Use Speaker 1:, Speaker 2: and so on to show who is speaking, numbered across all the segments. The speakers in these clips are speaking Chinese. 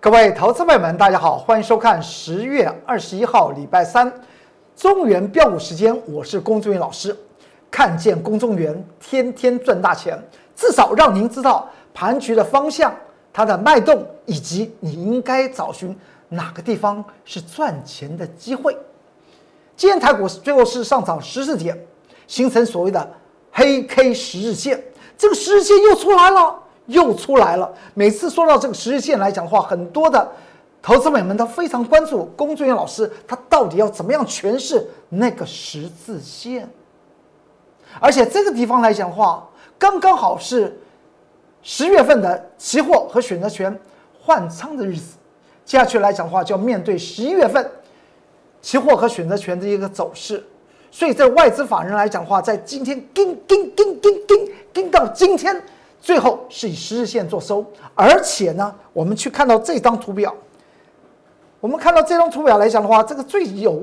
Speaker 1: 各位投资朋友们，大家好，欢迎收看十月二十一号礼拜三中原标股时间，我是龚忠元老师。看见龚忠元，天天赚大钱，至少让您知道盘局的方向、它的脉动，以及你应该找寻哪个地方是赚钱的机会。今天台股最后是上涨十四点，形成所谓的黑 K 十日线，这个十日线又出来了。又出来了。每次说到这个十日线来讲的话，很多的投资者们都非常关注龚俊元老师，他到底要怎么样诠释那个十字线？而且这个地方来讲的话，刚刚好是十月份的期货和选择权换仓的日子。接下去来讲的话，就要面对十一月份期货和选择权的一个走势。所以在外资法人来讲的话，在今天盯盯盯盯盯盯到今天。最后是以十日线做收，而且呢，我们去看到这张图表，我们看到这张图表来讲的话，这个最有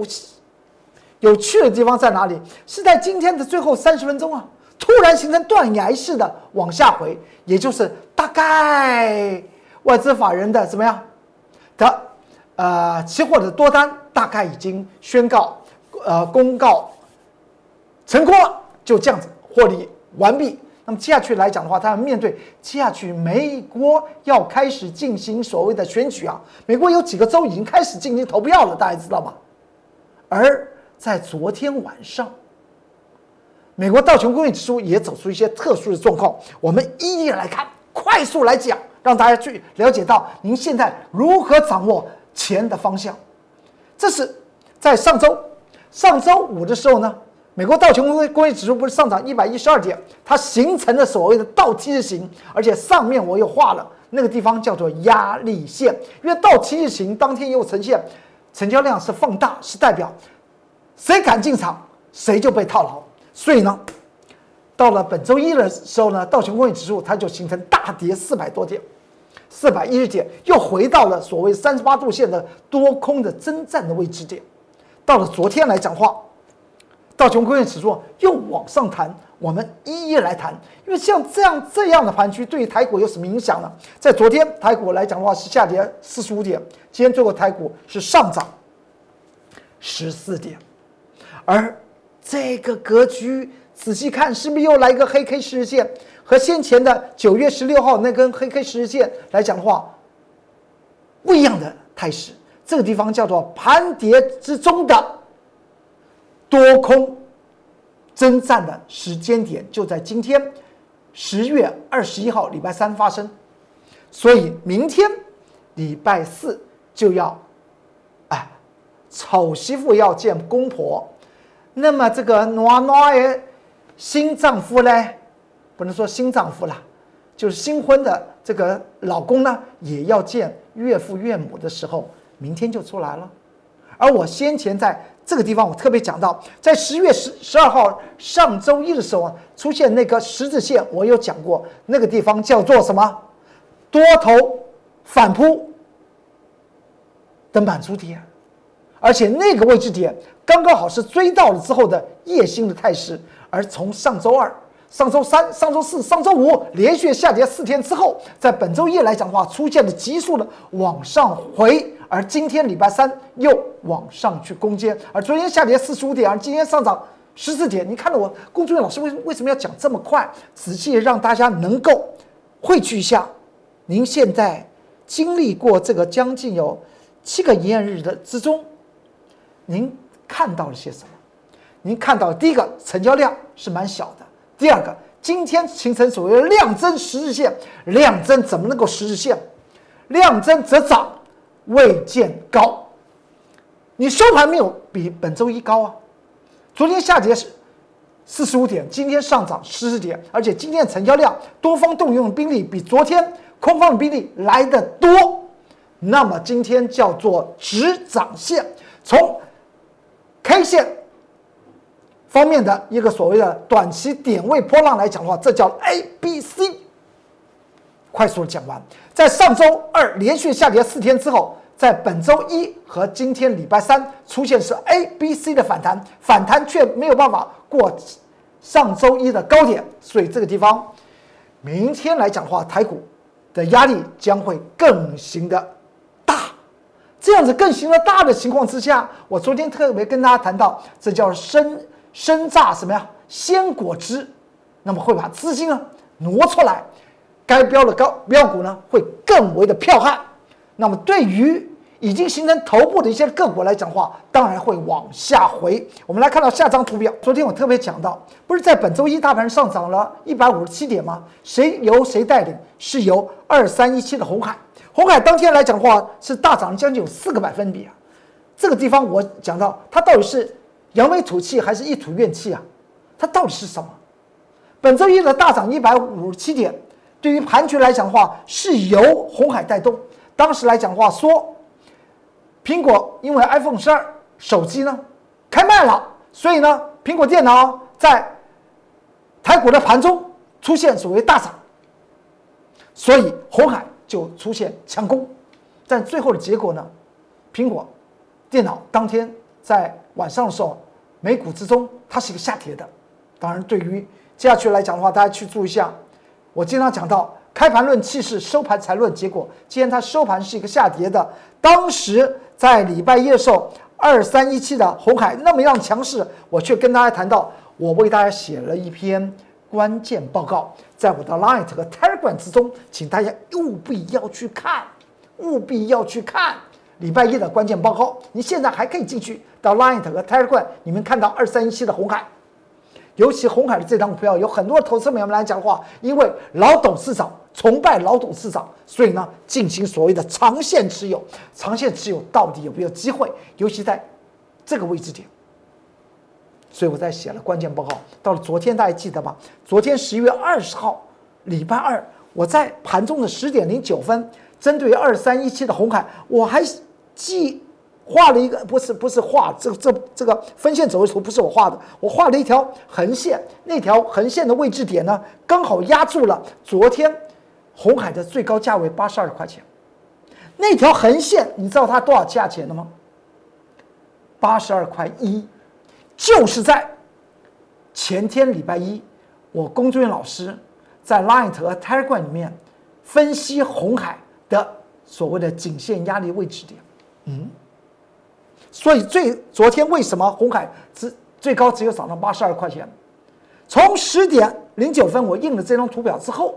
Speaker 1: 有趣的地方在哪里？是在今天的最后三十分钟啊，突然形成断崖式的往下回，也就是大概外资法人的怎么样的呃期货的多单大概已经宣告呃公告成功了，就这样子获利完毕。那么接下去来讲的话，他要面对接下去美国要开始进行所谓的选举啊，美国有几个州已经开始进行投票了，大家知道吗？而在昨天晚上，美国道琼工业指数也走出一些特殊的状况，我们一一来看，快速来讲，让大家去了解到您现在如何掌握钱的方向。这是在上周上周五的时候呢。美国道琼斯工业指数不是上涨一百一十二点，它形成了所谓的倒 T 字形，而且上面我又画了那个地方叫做压力线，因为倒 T 字形当天又呈现成交量是放大，是代表谁敢进场谁就被套牢，所以呢，到了本周一的时候呢，道琼工业指数它就形成大跌四百多点，四百一十点又回到了所谓三十八度线的多空的征战的位置点，到了昨天来讲话。道琼工业指数又往上弹，我们一一来谈。因为像这样这样的盘区，对于台股有什么影响呢？在昨天台股来讲的话是下跌四十五点，今天最后台股是上涨十四点。而这个格局仔细看，是不是又来一个黑 K 十日线？和先前的九月十六号那根黑 K 十日线来讲的话，不一样的态势。这个地方叫做盘跌之中的。多空征战的时间点就在今天，十月二十一号礼拜三发生，所以明天礼拜四就要，哎，丑媳妇要见公婆，那么这个暖暖的新丈夫呢，不能说新丈夫了，就是新婚的这个老公呢，也要见岳父岳母的时候，明天就出来了，而我先前在。这个地方我特别讲到，在十月十十二号上周一的时候啊，出现那个十字线，我有讲过，那个地方叫做什么？多头反扑的满足点，而且那个位置点刚刚好是追到了之后的夜星的态势，而从上周二、上周三、上周四、上周五连续下跌四天之后，在本周一来讲的话，出现了急速的往上回。而今天礼拜三又往上去攻坚，而昨天下跌四十五点，而今天上涨十四点。你看到我龚俊老师为为什么要讲这么快？仔细让大家能够汇聚一下，您现在经历过这个将近有七个营业日的之中，您看到了些什么？您看到第一个成交量是蛮小的，第二个今天形成所谓的量增十日线，量增怎么能够十日线？量增则涨。未见高，你收盘没有比本周一高啊？昨天下跌是四十五点，今天上涨十四点，而且今天的成交量，多方动用的兵力比昨天空方的兵力来的多。那么今天叫做直涨线，从 K 线方面的一个所谓的短期点位波浪来讲的话，这叫 A B C。快速讲完，在上周二连续下跌四天之后，在本周一和今天礼拜三出现是 A、B、C 的反弹，反弹却没有办法过上周一的高点，所以这个地方，明天来讲的话，台股的压力将会更行的大。这样子更新的大的情况之下，我昨天特别跟大家谈到，这叫深生榨什么呀？鲜果汁，那么会把资金呢挪出来，该标的高标股呢会更为的彪悍。那么对于已经形成头部的一些个股来讲话，当然会往下回。我们来看到下张图表，昨天我特别讲到，不是在本周一大盘上涨了一百五十七点吗？谁由谁带领？是由二三一七的红海。红海当天来讲的话，是大涨将近有四个百分比啊！这个地方我讲到，它到底是扬眉吐气还是一吐怨气啊？它到底是什么？本周一的大涨一百五十七点，对于盘局来讲的话，是由红海带动。当时来讲的话，说苹果因为 iPhone 十二手机呢开卖了，所以呢，苹果电脑在台股的盘中出现所谓大涨，所以红海。就出现强攻，但最后的结果呢？苹果电脑当天在晚上的时候，美股之中它是一个下跌的。当然，对于接下去来讲的话，大家去注意一下。我经常讲到，开盘论气势，收盘才论结果。既然它收盘是一个下跌的，当时在礼拜一的时候，二三一七的红海那么样强势，我却跟大家谈到，我为大家写了一篇。关键报告在我的 Light 和 Telegram 之中，请大家务必要去看，务必要去看礼拜一的关键报告。你现在还可以进去到 Line 和 Telegram，你们看到二三一七的红海，尤其红海的这张股票，有很多投资朋友们来讲的话，因为老董事长崇拜老董事长，所以呢进行所谓的长线持有。长线持有到底有没有机会？尤其在这个位置点。所以我在写了关键报告。到了昨天，大家记得吗？昨天十一月二十号，礼拜二，我在盘中的十点零九分，针对二三一七的红海，我还既画了一个，不是不是画这这这个分线走位图，不是我画的，我画了一条横线，那条横线的位置点呢，刚好压住了昨天红海的最高价位八十二块钱。那条横线，你知道它多少价钱的吗？八十二块一。就是在前天礼拜一，我龚俊老师在 Line 和 Telegram 里面分析红海的所谓的颈线压力位置点，嗯，所以最昨天为什么红海只最高只有涨到八十二块钱？从十点零九分我印了这张图表之后，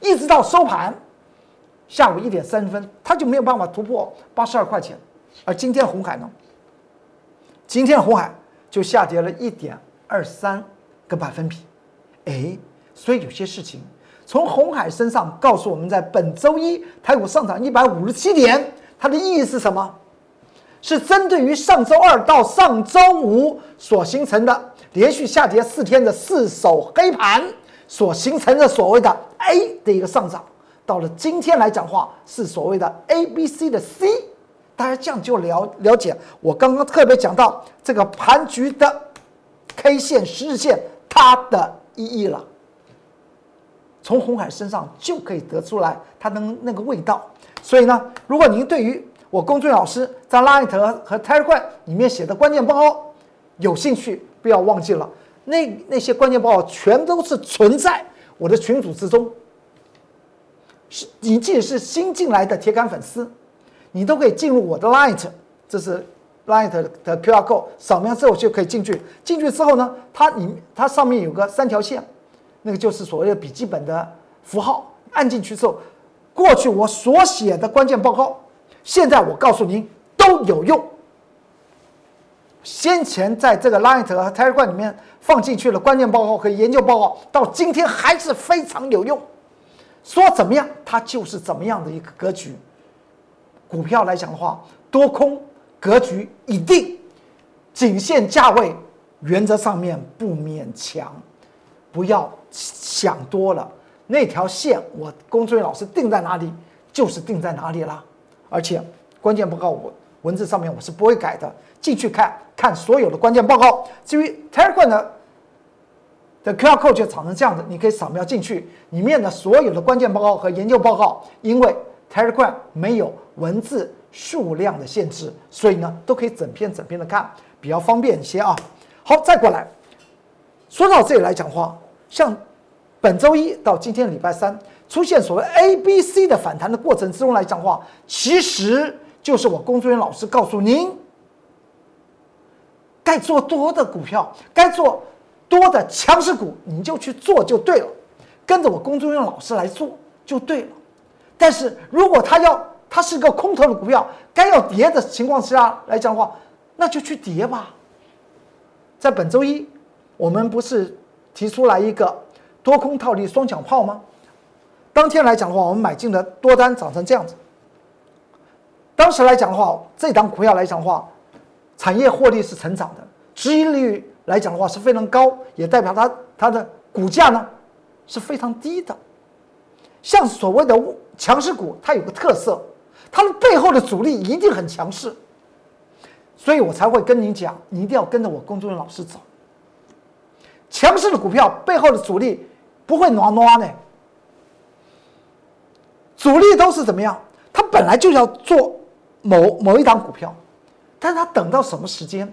Speaker 1: 一直到收盘下午一点三十分，它就没有办法突破八十二块钱，而今天红海呢？今天红海就下跌了一点二三个百分比，哎，所以有些事情从红海身上告诉我们，在本周一台股上涨一百五十七点，它的意义是什么？是针对于上周二到上周五所形成的连续下跌四天的四手黑盘所形成的所谓的 A 的一个上涨，到了今天来讲话是所谓的 A、B、C 的 C。大家这样就了了解我刚刚特别讲到这个盘局的 K 线、十日线它的意义了。从红海身上就可以得出来它的那个味道。所以呢，如果您对于我龚俊老师在 Light 和 t e r e g r a 里面写的关键报告有兴趣，不要忘记了，那那些关键报告全都是存在我的群组之中。是你即使是新进来的铁杆粉丝。你都可以进入我的 Light，这是 Light 的 QR code，扫描之后就可以进去。进去之后呢，它里它上面有个三条线，那个就是所谓的笔记本的符号。按进去之后，过去我所写的关键报告，现在我告诉您都有用。先前在这个 Light 和 Telegram 里面放进去了关键报告和研究报告，到今天还是非常有用。说怎么样，它就是怎么样的一个格局。股票来讲的话，多空格局已定，仅限价位，原则上面不勉强，不要想多了。那条线我龚志伟老师定在哪里，就是定在哪里了。而且关键报告我文字上面我是不会改的，进去看看所有的关键报告。至于 Telegram 的的 QR code 就长成这样子，你可以扫描进去，里面的所有的关键报告和研究报告，因为。Telegram 没有文字数量的限制，所以呢都可以整篇整篇的看，比较方便一些啊。好，再过来，说到这里来讲话，像本周一到今天礼拜三出现所谓 A、B、C 的反弹的过程之中来讲话，其实就是我工作人员老师告诉您，该做多的股票，该做多的强势股，你就去做就对了，跟着我工作人员老师来做就对了。但是如果他要它是个空头的股票，该要跌的情况之下来讲话，那就去跌吧。在本周一，我们不是提出来一个多空套利双响炮吗？当天来讲的话，我们买进的多单涨成这样子。当时来讲的话，这档股票来讲的话，产业获利是成长的，收益率来讲的话是非常高，也代表它它的股价呢是非常低的。像所谓的强势股，它有个特色，它的背后的主力一定很强势，所以我才会跟你讲，你一定要跟着我工作人老师走。强势的股票背后的主力不会挪挪呢，主力都是怎么样？他本来就要做某某一档股票，但是他等到什么时间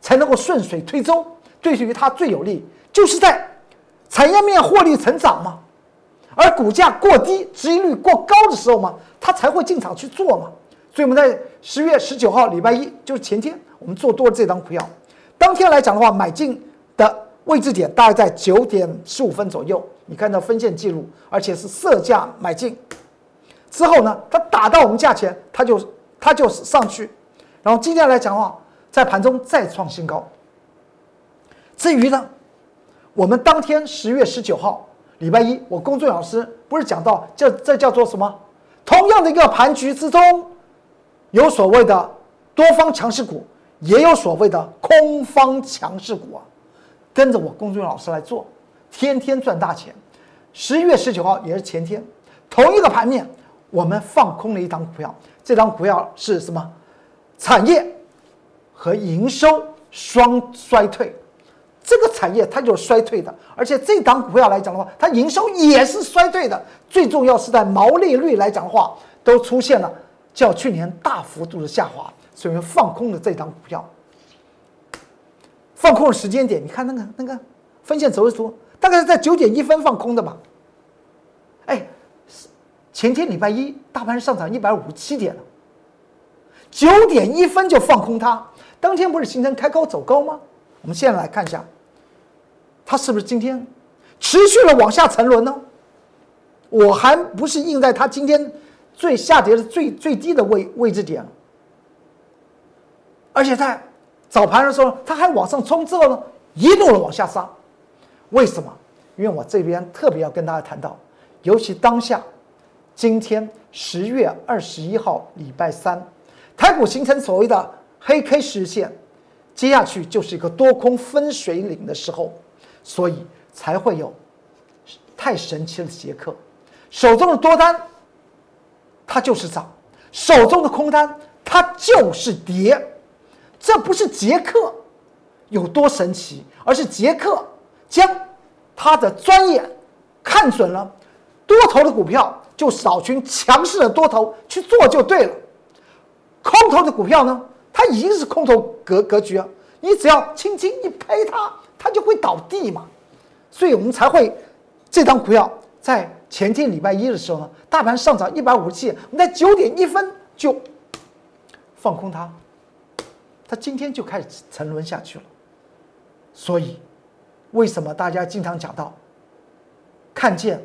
Speaker 1: 才能够顺水推舟？对于他最有利，就是在产业面获利成长嘛。而股价过低、收益率过高的时候嘛，他才会进场去做嘛。所以我们在十月十九号礼拜一，就是前天，我们做多了这张股票。当天来讲的话，买进的位置点大概在九点十五分左右。你看到分线记录，而且是色价买进。之后呢，它打到我们价钱，它就它就上去。然后今天来讲的话，在盘中再创新高。至于呢，我们当天十月十九号。礼拜一，我工作老师不是讲到这这叫做什么？同样的一个盘局之中，有所谓的多方强势股，也有所谓的空方强势股啊。跟着我龚俊老师来做，天天赚大钱。十一月十九号也是前天，同一个盘面，我们放空了一档股票，这张股票是什么？产业和营收双衰退。这个产业它就是衰退的，而且这档股票来讲的话，它营收也是衰退的。最重要是在毛利率来讲的话，都出现了较去年大幅度的下滑，所以放空了这档股票。放空的时间点，你看那个那个分线走势图，大概是在九点一分放空的吧？哎，前天礼拜一大盘上涨一百五十七点了，九点一分就放空它，当天不是形成开高走高吗？我们现在来看一下。它是不是今天持续了往下沉沦呢？我还不是印在它今天最下跌的最最低的位位置点，而且在早盘的时候，它还往上冲之后呢，一路的往下杀。为什么？因为我这边特别要跟大家谈到，尤其当下今天十月二十一号礼拜三，台股形成所谓的黑 K 实线，接下去就是一个多空分水岭的时候。所以才会有太神奇的杰克，手中的多单，它就是涨；手中的空单，它就是跌。这不是杰克有多神奇，而是杰克将他的专业看准了多头的股票，就找群强势的多头去做就对了。空头的股票呢，它已经是空头格格局啊，你只要轻轻一拍它。它就会倒地嘛，所以我们才会这张股票在前天礼拜一的时候呢，大盘上涨一百五十七，我们在九点一分就放空它，它今天就开始沉沦下去了。所以为什么大家经常讲到看见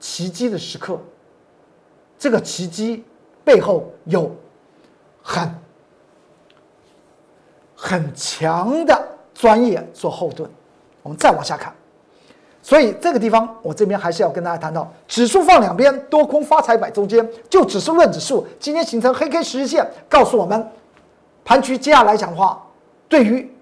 Speaker 1: 奇迹的时刻？这个奇迹背后有很很强的。专业做后盾，我们再往下看，所以这个地方我这边还是要跟大家谈到，指数放两边，多空发财摆中间，就指数论指数，今天形成黑 K 十日线，告诉我们，盘局接下来讲的话，对于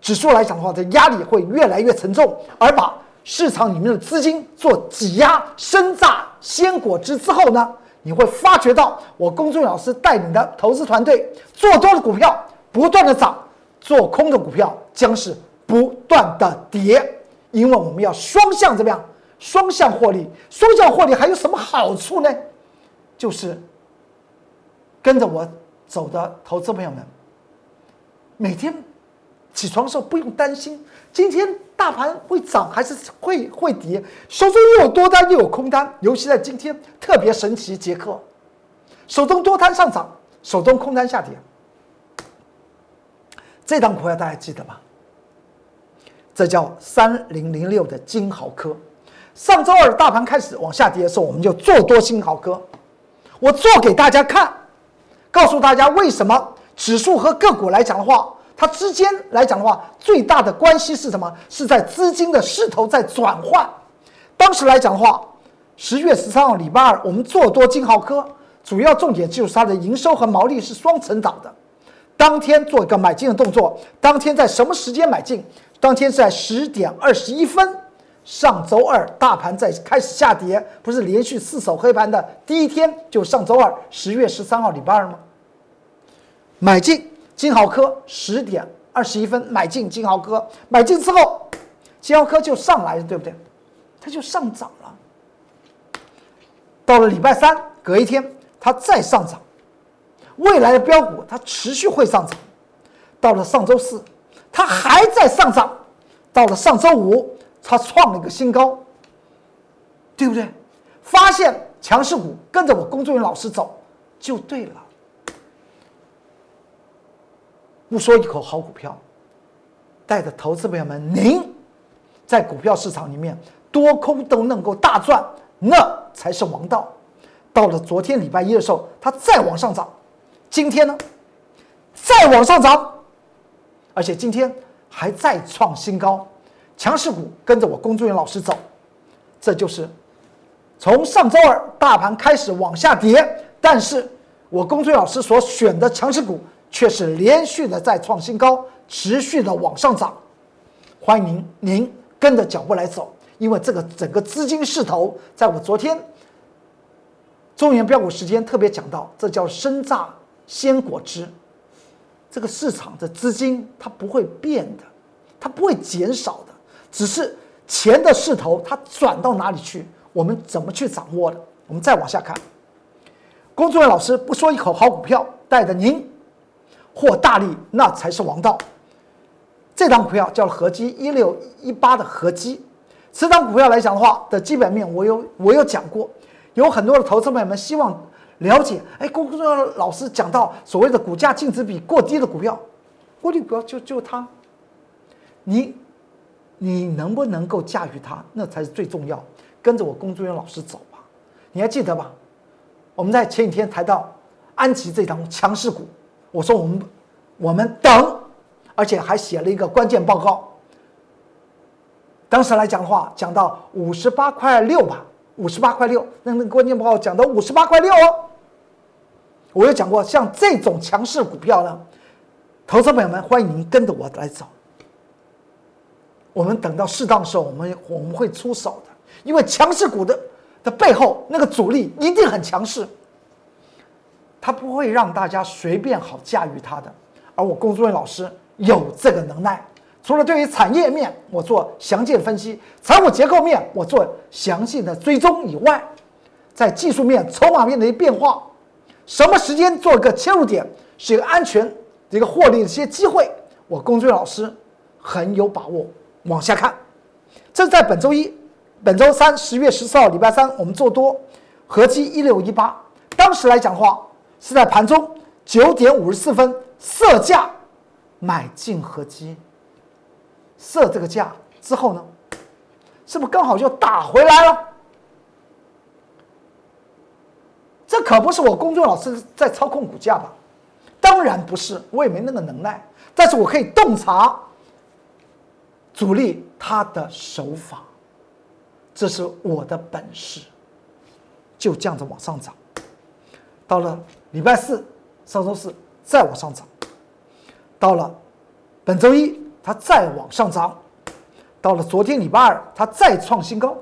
Speaker 1: 指数来讲的话，这压力会越来越沉重，而把市场里面的资金做挤压、生榨鲜果汁之后呢，你会发觉到我公众老师带领的投资团队做多的股票不断的涨。做空的股票将是不断的跌，因为我们要双向怎么样？双向获利，双向获利还有什么好处呢？就是跟着我走的投资朋友们，每天起床的时候不用担心今天大盘会涨还是会会跌，手中又有多单又有空单，尤其在今天特别神奇，杰克手中多单上涨，手中空单下跌。这档股票大家记得吗？这叫三零零六的金豪科。上周二大盘开始往下跌的时候，我们就做多金豪科。我做给大家看，告诉大家为什么指数和个股来讲的话，它之间来讲的话，最大的关系是什么？是在资金的势头在转换。当时来讲的话，十月十三号礼拜二，我们做多金浩科，主要重点就是它的营收和毛利是双成长的。当天做一个买进的动作，当天在什么时间买进？当天在十点二十一分。上周二大盘在开始下跌，不是连续四手黑盘的第一天，就上周二十月十三号礼拜二吗？买进金豪科十点二十一分买进金豪科，买进之后，金豪科就上来了，对不对？它就上涨了。到了礼拜三，隔一天它再上涨，未来的标股它持续会上涨。到了上周四，它还在上涨，到了上周五。它创了一个新高，对不对？发现强势股，跟着我工作人员老师走就对了。不说一口好股票，带着投资朋友们，您在股票市场里面多空都能够大赚，那才是王道。到了昨天礼拜一的时候，它再往上涨，今天呢，再往上涨，而且今天还再创新高。强势股跟着我工作人员老师走，这就是从上周二大盘开始往下跌，但是我工作人员老师所选的强势股却是连续的在创新高，持续的往上涨。欢迎您，您跟着脚步来走，因为这个整个资金势头，在我昨天中原标股时间特别讲到，这叫生榨鲜果汁，这个市场的资金它不会变的，它不会减少的。只是钱的势头，它转到哪里去？我们怎么去掌握的？我们再往下看。工作人员老师不说一口好股票，带着您获大利，那才是王道。这张股票叫合基一六一八的合基，此张股票来讲的话的基本面，我有我有讲过，有很多的投资朋友们希望了解。哎，工作人员老师讲到所谓的股价净值比过低的股票，过低股票就就它，你。你能不能够驾驭它，那才是最重要。跟着我工作人员老师走吧，你还记得吧？我们在前几天谈到安吉这档强势股，我说我们我们等，而且还写了一个关键报告。当时来讲的话，讲到五十八块六吧，五十八块六，那那个关键报告讲到五十八块六哦。我有讲过，像这种强势股票呢，投资朋友们欢迎您跟着我来走。我们等到适当的时候，我们我们会出手的，因为强势股的的背后那个主力一定很强势，他不会让大家随便好驾驭它的。而我工作人员老师有这个能耐，除了对于产业面我做详细的分析，财务结构面我做详细的追踪以外，在技术面、筹码面的一些变化，什么时间做一个切入点是一个安全一个获利的一些机会，我工作老师很有把握。往下看，这是在本周一、本周三，十月十四号，礼拜三，我们做多，合计一六一八。当时来讲话是在盘中九点五十四分设价买进合基，设这个价之后呢，是不是刚好就打回来了？这可不是我工作老师在操控股价吧？当然不是，我也没那个能耐，但是我可以洞察。主力他的手法，这是我的本事，就这样子往上涨。到了礼拜四、上周四再往上涨，到了本周一它再往上涨，到了昨天礼拜二它再创新高。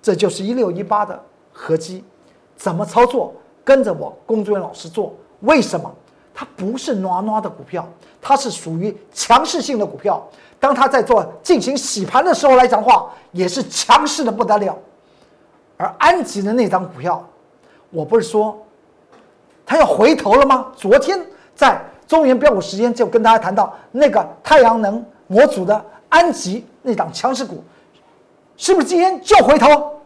Speaker 1: 这就是一六一八的合击，怎么操作？跟着我工作人员老师做。为什么？它不是暖暖的股票，它是属于强势性的股票。当他在做进行洗盘的时候来讲话，也是强势的不得了。而安吉的那张股票，我不是说他要回头了吗？昨天在中原标股时间就跟大家谈到那个太阳能模组的安吉那档强势股，是不是今天就回头？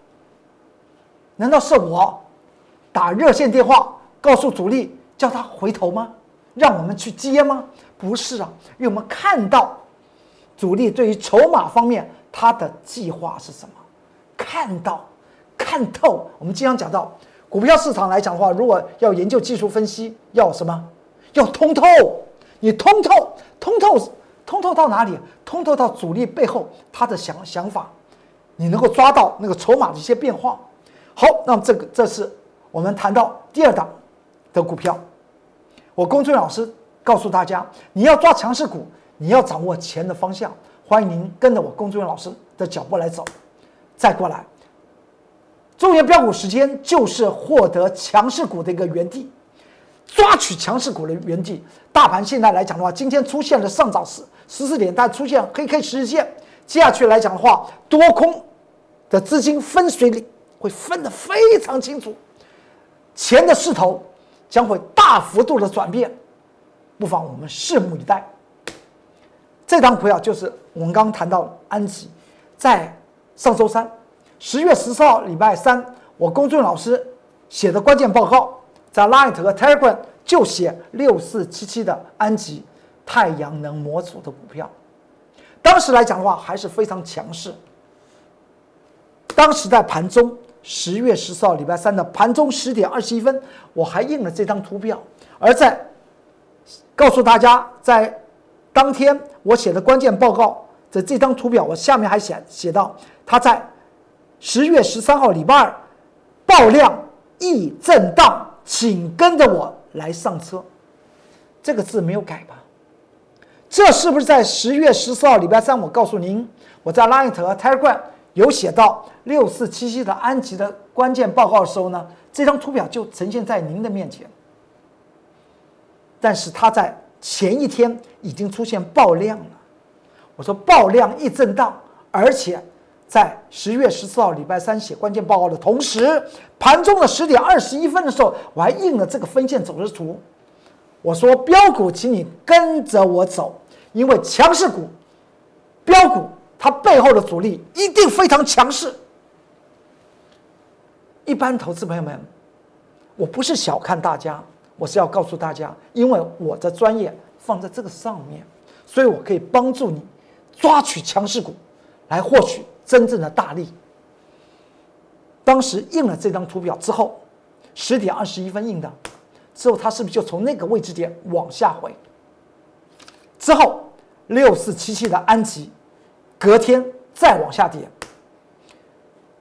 Speaker 1: 难道是我打热线电话告诉主力叫他回头吗？让我们去接吗？不是啊，因为我们看到主力对于筹码方面他的计划是什么，看到看透。我们经常讲到股票市场来讲的话，如果要研究技术分析，要什么？要通透。你通透，通透，通透到哪里？通透到主力背后他的想想法，你能够抓到那个筹码的一些变化。好，那么这个这是我们谈到第二档的股票。我龚俊老师告诉大家，你要抓强势股，你要掌握钱的方向。欢迎您跟着我龚俊老师的脚步来走。再过来，中原标股时间就是获得强势股的一个原地，抓取强势股的原地。大盘现在来讲的话，今天出现了上涨十十四点，但出现黑 K 十日线，接下去来讲的话，多空的资金分水岭会分得非常清楚，钱的势头。将会大幅度的转变，不妨我们拭目以待。这张股票就是我们刚谈到安吉，在上周三，十月十四号礼拜三，我公众老师写的关键报告，在 Light 和 Telegram 就写六四七七的安吉太阳能模组的股票，当时来讲的话还是非常强势。当时在盘中。十月十四号，礼拜三的盘中十点二十一分，我还印了这张图表。而在告诉大家，在当天我写的关键报告的这张图表，我下面还写写到，它在十月十三号礼拜二爆量易震荡，请跟着我来上车。这个字没有改吧？这是不是在十月十四号礼拜三？我告诉您，我在 Line 和 Telegram。有写到六四七七的安吉的关键报告的时候呢，这张图表就呈现在您的面前。但是它在前一天已经出现爆量了。我说爆量一震荡，而且在十月十四号礼拜三写关键报告的同时，盘中的十点二十一分的时候，我还印了这个分线走势图。我说标股，请你跟着我走，因为强势股，标股。它背后的主力一定非常强势。一般投资朋友们，我不是小看大家，我是要告诉大家，因为我的专业放在这个上面，所以我可以帮助你抓取强势股，来获取真正的大利。当时印了这张图表之后，十点二十一分印的，之后它是不是就从那个位置点往下回？之后六四七七的安吉。隔天再往下跌，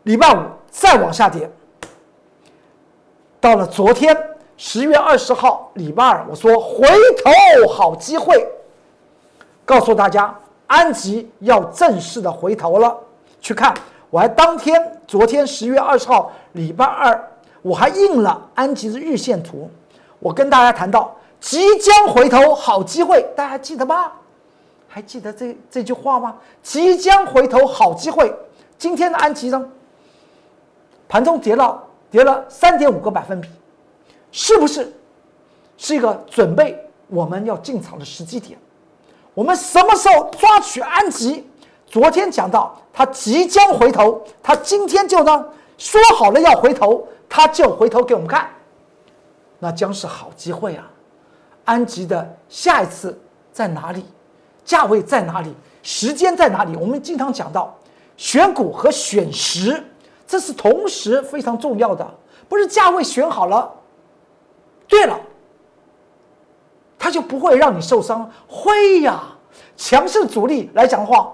Speaker 1: 礼拜五再往下跌，到了昨天十月二十号礼拜二，我说回头好机会，告诉大家安吉要正式的回头了。去看，我还当天昨天十月二十号礼拜二，我还印了安吉的日线图，我跟大家谈到即将回头好机会，大家还记得吗？还记得这这句话吗？即将回头，好机会。今天的安吉呢，盘中跌了跌了三点五个百分比，是不是是一个准备我们要进场的时机点？我们什么时候抓取安吉？昨天讲到他即将回头，他今天就呢说好了要回头，他就回头给我们看，那将是好机会啊！安吉的下一次在哪里？价位在哪里？时间在哪里？我们经常讲到选股和选时，这是同时非常重要的。不是价位选好了，对了，它就不会让你受伤。会呀，强势主力来讲的话，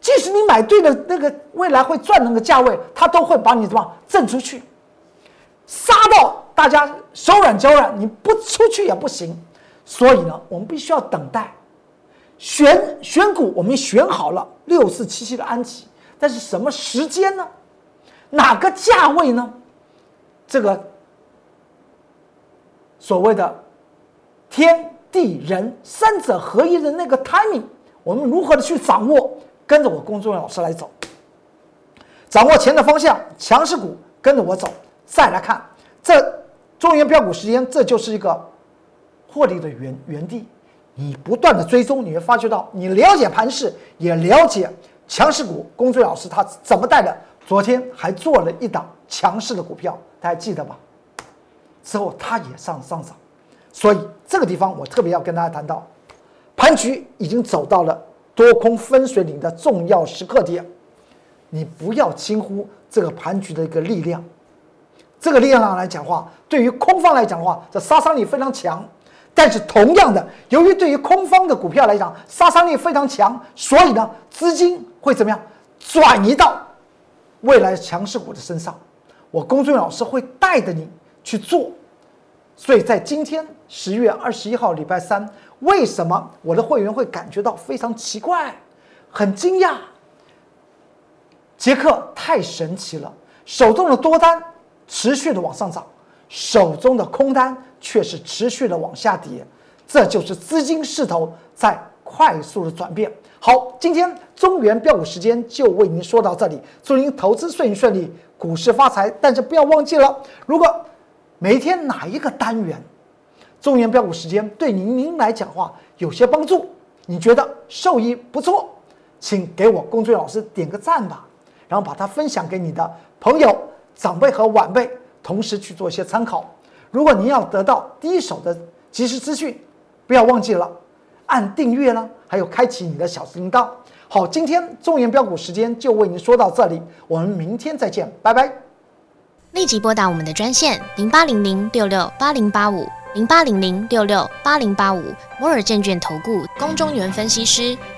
Speaker 1: 即使你买对了那个未来会赚那个价位，它都会把你怎么震出去，杀到大家手软脚软，你不出去也不行。所以呢，我们必须要等待。选选股，我们选好了六四七七的安吉，但是什么时间呢？哪个价位呢？这个所谓的天地人三者合一的那个 timing，我们如何的去掌握？跟着我公众老师来走，掌握钱的方向，强势股跟着我走。再来看这中原标股时间，这就是一个获利的原原地。你不断的追踪，你会发觉到，你了解盘势，也了解强势股。龚俊老师他怎么带的？昨天还做了一档强势的股票，大家记得吧？之后它也上上涨，所以这个地方我特别要跟大家谈到，盘局已经走到了多空分水岭的重要时刻点，你不要轻忽这个盘局的一个力量。这个力量上来讲话，对于空方来讲的话，这杀伤力非常强。但是同样的，由于对于空方的股票来讲，杀伤力非常强，所以呢，资金会怎么样转移到未来强势股的身上？我龚俊老师会带着你去做。所以在今天十月二十一号礼拜三，为什么我的会员会感觉到非常奇怪、很惊讶？杰克太神奇了，手中的多单。持续的往上涨，手中的空单却是持续的往下跌，这就是资金势头在快速的转变。好，今天中原标股时间就为您说到这里，祝您投资顺顺利，股市发财。但是不要忘记了，如果每天哪一个单元中原标股时间对您您来讲话有些帮助，你觉得受益不错，请给我龚俊老师点个赞吧，然后把它分享给你的朋友。长辈和晚辈同时去做一些参考。如果您要得到第一手的及时资讯，不要忘记了按订阅呢，还有开启你的小铃铛。好，今天中原标股时间就为您说到这里，我们明天再见，拜拜。
Speaker 2: 立即拨打我们的专线零八零零六六八零八五零八零零六六八零八五摩尔证券投顾龚中原分析师。